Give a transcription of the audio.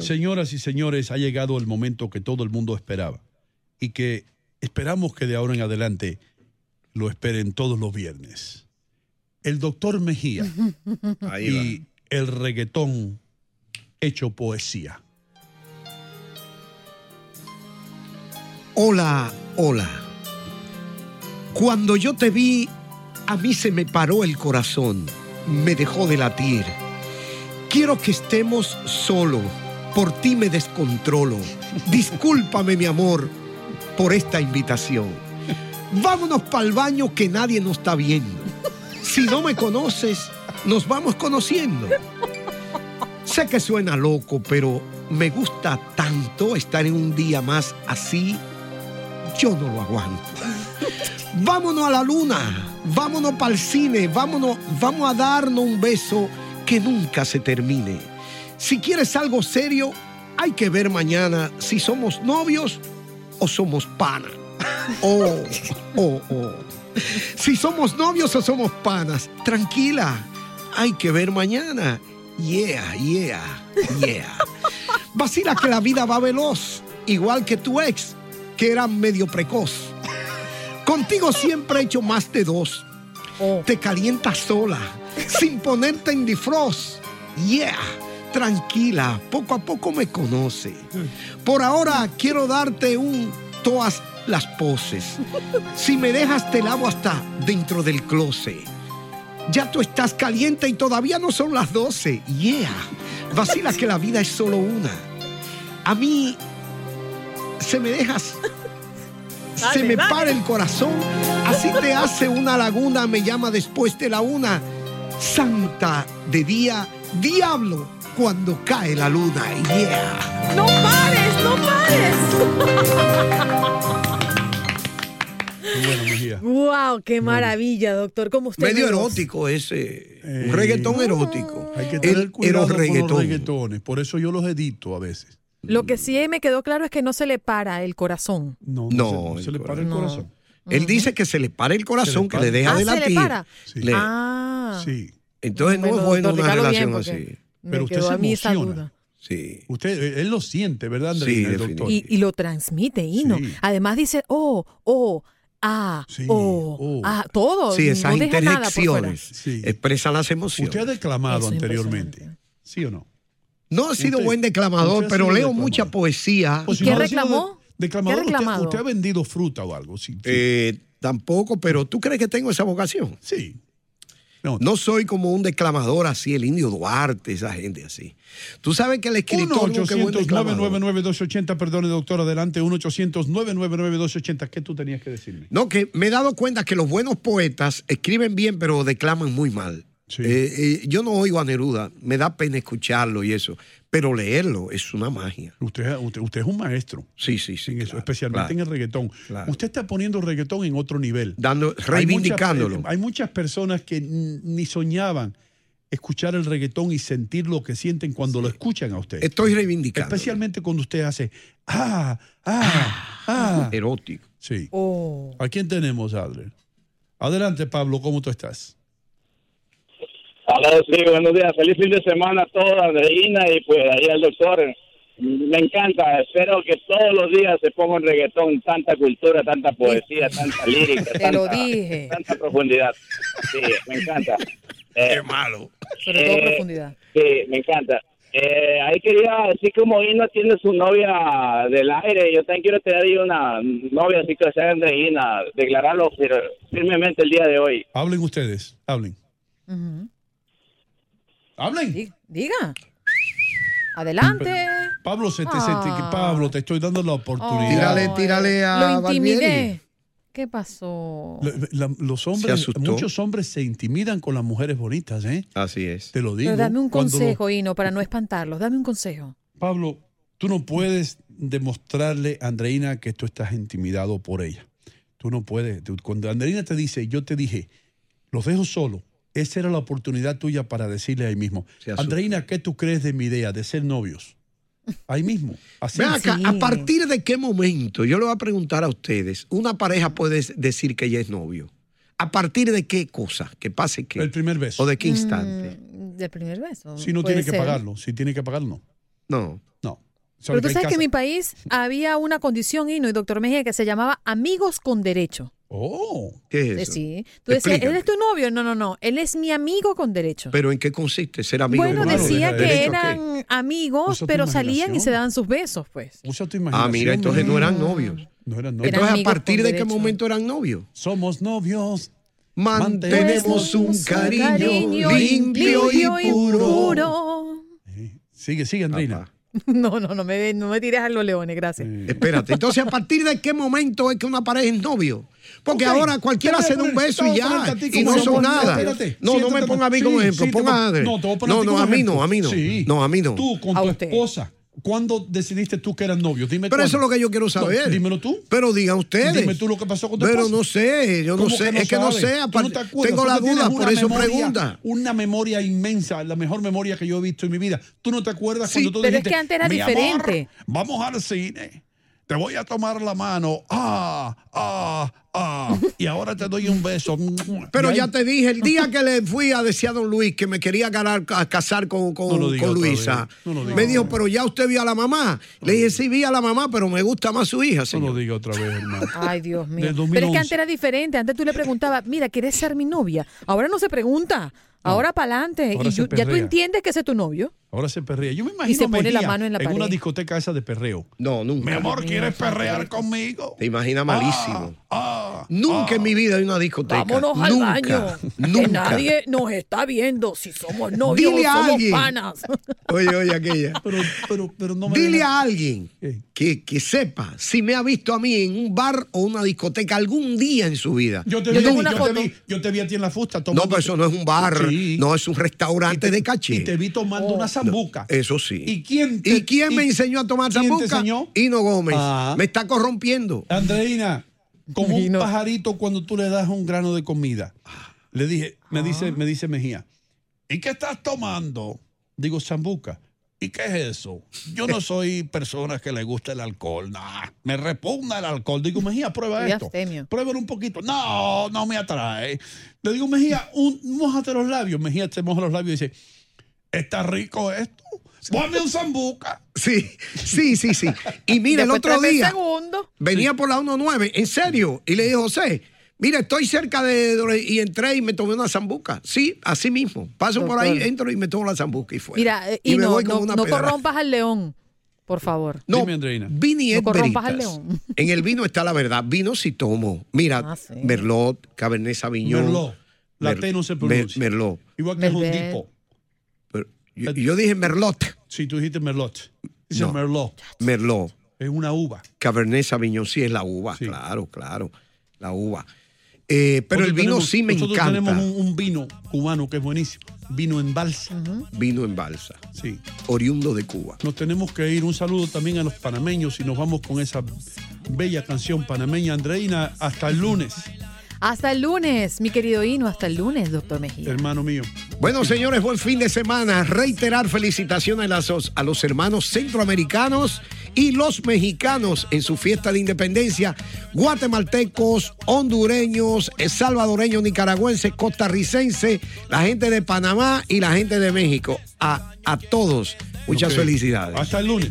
Señoras y señores, ha llegado el momento que todo el mundo esperaba y que esperamos que de ahora en adelante lo esperen todos los viernes. El doctor Mejía Ahí y el reggaetón hecho poesía. Hola, hola. Cuando yo te vi, a mí se me paró el corazón, me dejó de latir. Quiero que estemos solo, por ti me descontrolo. Discúlpame, mi amor, por esta invitación. Vámonos para el baño que nadie nos está viendo. Si no me conoces, nos vamos conociendo. Sé que suena loco, pero me gusta tanto estar en un día más así. Yo no lo aguanto. Vámonos a la luna, vámonos para el cine, vámonos, vamos a darnos un beso que nunca se termine. Si quieres algo serio, hay que ver mañana si somos novios o somos pana. Oh, oh, oh. Si somos novios o somos panas, tranquila, hay que ver mañana. Yeah, yeah, yeah. Vacila que la vida va veloz, igual que tu ex, que era medio precoz. Contigo siempre he hecho más de dos. Te calientas sola, sin ponerte en defrost. Yeah, tranquila, poco a poco me conoce. Por ahora quiero darte un todas las poses. Si me dejas te lavo hasta dentro del closet. Ya tú estás caliente y todavía no son las 12. Yeah, vacila que la vida es solo una. A mí se me dejas se me dale. para el corazón. Así te hace una laguna, me llama después de la una. Santa de día, diablo cuando cae la luna. Yeah. ¡No pares, no pares! ¡Wow! ¡Qué maravilla, doctor! ¿Cómo usted Medio erótico ese. Eh, un reggaetón erótico. Hay que El tener cuidado con los reggaetones. Por eso yo los edito a veces. Lo que sí me quedó claro es que no se le para el corazón. No, No, no se, no se le para el No. corazón. Él dice que se le para el corazón, que para. le deja ah, de se le latir. para. Sí. Le- Ah. Sí. Entonces no Bueno, es bueno una relación bien, Me Pero usted quedó se a mí esa emociona. duda. Sí. Usted, eh, él lo siente, ¿verdad, Sí, Andreina, el doctor? Y, y lo transmite, Hino. Sí. Además dice, oh, oh, ah, Sí, oh, oh. ah, todo. Sí, esas no deja nada por fuera. interjecciones Sí. expresan las emociones. Usted ha declamado Eso es anteriormente, impresionante. ¿sí o no? No he sido Usted- buen declamador, usted ha pero sido leo declamador. mucha poesía. Pues si qué no ha sido reclamó? de- declamador, ¿Qué usted- reclamado? Usted, ha vendido fruta o algo, sí. Sí. Eh, tampoco, pero ¿tú crees que tengo esa vocación? sí. No, No soy como un declamador así, el indio Duarte, esa gente así. Tú sabes que el escritor 1 no, que buen 800 declamador. 999 280 perdone doctor, adelante, 1 800 999 280 ¿qué tú tenías que decirme? No, que me he dado cuenta que los buenos poetas escriben bien, pero declaman muy mal. Sí. Eh, eh, yo no oigo a Neruda, me da pena escucharlo y eso, pero leerlo es una magia. Usted, usted, usted es un maestro Sí, sí, sí. en eso, especialmente claro. en el reggaetón. Claro. Usted está poniendo el reggaetón en otro nivel. Dando, Hay reivindicándolo. muchas- Hay muchas personas que ni soñaban escuchar el reggaetón y sentir lo que sienten cuando lo escuchan a usted. Estoy reivindicando. Especialmente cuando usted hace, ah, ah, ah. Erótico. Sí. Oh. ¿A quién tenemos, Adler? Adelante, Pablo, ¿cómo tú estás? Hola, sí, buenos días. Feliz fin de semana a todos, Andreina y pues ahí al doctor. Me encanta. Espero que todos los días se ponga un reggaetón, tanta cultura, tanta poesía, tanta lírica, Te lo tanta, dije. tanta profundidad. Sí, me encanta. Eh, malo. Sobre todo Eh, profundidad. sí, me encanta. Eh, ahí quería decir que Moino tiene su novia del aire. Yo también quiero tener ahí una novia así que sea Andreina. Declararlo fir- firmemente el día de hoy. Hablen ustedes, hablen. Ujú. Hablen. Di- Diga. Adelante. Pablo, se te, se te- Ah. Pablo, te estoy dando la oportunidad. Tírale, tírale a Lo intimidé. Barbieri. ¿Qué pasó? La- la- los Se hombres, asustó. muchos hombres se intimidan con las mujeres bonitas, ¿eh? Así es. Te lo digo. Pero dame un Cuando lo- consejo, Hino, para no espantarlos. Dame un consejo. Pablo, tú no puedes demostrarle a Andreina que tú estás intimidado por ella. Tú no puedes. Tú- cuando Andreina te dice, yo te dije, los dejo solo, esa era la oportunidad tuya para decirle ahí mismo. Andreina, ¿qué tú crees de mi idea de ser novios? Ahí mismo. Así. Ven acá, Sí. ¿a partir de qué momento? Yo le voy a preguntar a ustedes. Una pareja puede decir que ella es novio. ¿A partir de qué cosa? ¿Que pase qué? El primer beso. ¿O de qué instante? Mm, Del primer beso. Si no tiene que ser. pagarlo, si tiene que pagarlo, no. No. No. Pero tú sabes que en mi país había una condición, Hino y doctor Mejía, que se llamaba amigos con derecho. Oh, ¿Qué es Eh, eso? Sí. Tú decías, Explícame. ¿él es tu novio? No, no, no. Él es mi amigo con derecho. ¿Pero en qué consiste ser amigo? bueno, decía que eran amigos, pero salían y se daban sus besos, pues. usa tu imaginación. Ah, mira, entonces no eran novios. No eran novios. Entonces, ¿a partir de qué derecho. momento eran novios? Somos novios. Mantenemos un cariño, Cariño limpio, y puro. Eh, Sigue, sigue, Andreina. Papá. No, no, no me, no me tires a los leones, gracias. Espérate, entonces ¿a partir de qué momento es que una pareja es novio? Porque ahora cualquiera da un beso y ya, y no son nada. Espérate, No, no me ponga a mí como sí, ejemplo, sí, ponga a. No, te voy a poner No, no, a mí no, a mí no. Sí. No, a mí no. Tú con A tu usted. esposa, ¿cuándo decidiste tú que eran novios? Dime Pero eso es lo que yo quiero saber. No, dímelo tú. Pero digan ustedes. Dime tú lo que pasó con tu Pero esposa. no sé, yo no ¿Cómo sé, que es que no sé, ¿Tú aparte- no te acuerdas? tengo la duda, por una eso memoria- pregunta. Una memoria inmensa, la mejor memoria que yo he visto en mi vida. ¿Tú no te acuerdas Sí, cuando tú pero es que antes era "Mi diferente"? amor, vamos al cine, te voy a tomar la mano, ah, ah, ah, y ahora te doy un beso. Pero Y ahí- ya te dije, el día que le fui a decir a don Luis que me quería ganar, a casar con, con, No Luisa, no me dijo, pero ya usted vio a la mamá. Le dije, sí, vi a la mamá, pero me gusta más su hija, No lo diga otra vez, hermano. Ay, Dios mío. Pero es 2011. que antes era diferente. Antes tú le preguntabas, mira, ¿quieres ser mi novia? Ahora no se pregunta. Ahora para adelante. Y se yo- ya tú entiendes que ese es tu novio. Ahora se perrea. Yo me imagino se a pone la Mejía mano en la una pared. discoteca esa de perreo. No, nunca. Mi amor, ¿quieres perrear conmigo? Te imaginas malísimo. Ah, ah, Nunca ah. en mi vida hay una discoteca. Vámonos al nunca, baño. Que nadie nos está viendo si somos novios Dile o a somos alguien. panas. Oye, oye, aquella. Pero, pero, pero no me Dile a alguien que, que sepa si me ha visto a mí en un bar o una discoteca algún día en su vida. Yo te, Yo vi, yo, una te vi, yo te vi a ti en la fusta no, pero eso no es un bar, Sí. no es un restaurante de caché. Y te vi tomando una zambuca. Eso sí. ¿Y quién, te- ¿Y quién me y- enseñó a tomar zambuca? enseñó? Hino Gómez. Ah. Me está corrompiendo. Andreina, como un no- pajarito cuando tú le das un grano de comida. Le dije, me Ah. dice, me dice Mejía, ¿y qué estás tomando? Digo, zambuca. ¿Y qué es eso? Yo no soy persona que le gusta el alcohol. Nah, me repugna el alcohol. Digo, Mejía, prueba esto. Pruébalo un poquito. No, no me atrae. Le digo, Mejía, un, mójate los labios. Mejía se moja los labios y dice, ¿está rico esto? Ponme un zambuca. Sí, sí, sí, sí. Y mira, el otro día segundo. venía por la 19, en serio, y le dije, José, mira, estoy cerca de... Y entré y me tomé una zambuca. Sí, así mismo. Paso por ahí, entro y me tomo la zambuca y fuera. Mira, eh, y, y, me no, voy no, no corrompas al león, por favor. No, Dime, Andreina. Vini No es corrompas al veritas. león. En el vino está la verdad. Vino sí tomo. Mira, Ah, sí. Merlot, Cabernet Sauvignon. Merlot. La Mer- T no se Mer- pronuncia. Merlot. Igual que es un Mervet. tipo. Pero yo, yo dije Merlot. Si tú dijiste Merlot. Dice No. Merlot. Merlot. Es una uva. Cabernet Sauvignon sí es la uva, Sí. claro, claro. La uva. Eh, pero el vino tenemos- sí me nosotros encanta. tenemos un, un vino cubano que es buenísimo. Vino en balsa. Vino en balsa, Sí. oriundo de Cuba. Nos tenemos que ir. Un saludo también a los panameños y nos vamos con esa bella canción panameña. Andreina, hasta el lunes, Hasta el lunes, mi querido Hino, hasta el lunes, doctor Mejía. hermano mío. Bueno, señores, buen fin de semana. Reiterar felicitaciones a los, a los hermanos centroamericanos y los mexicanos en su fiesta de independencia, guatemaltecos, hondureños, salvadoreños, nicaragüenses, costarricenses, la gente de Panamá y la gente de México. A, a todos, muchas felicidades. Hasta el lunes.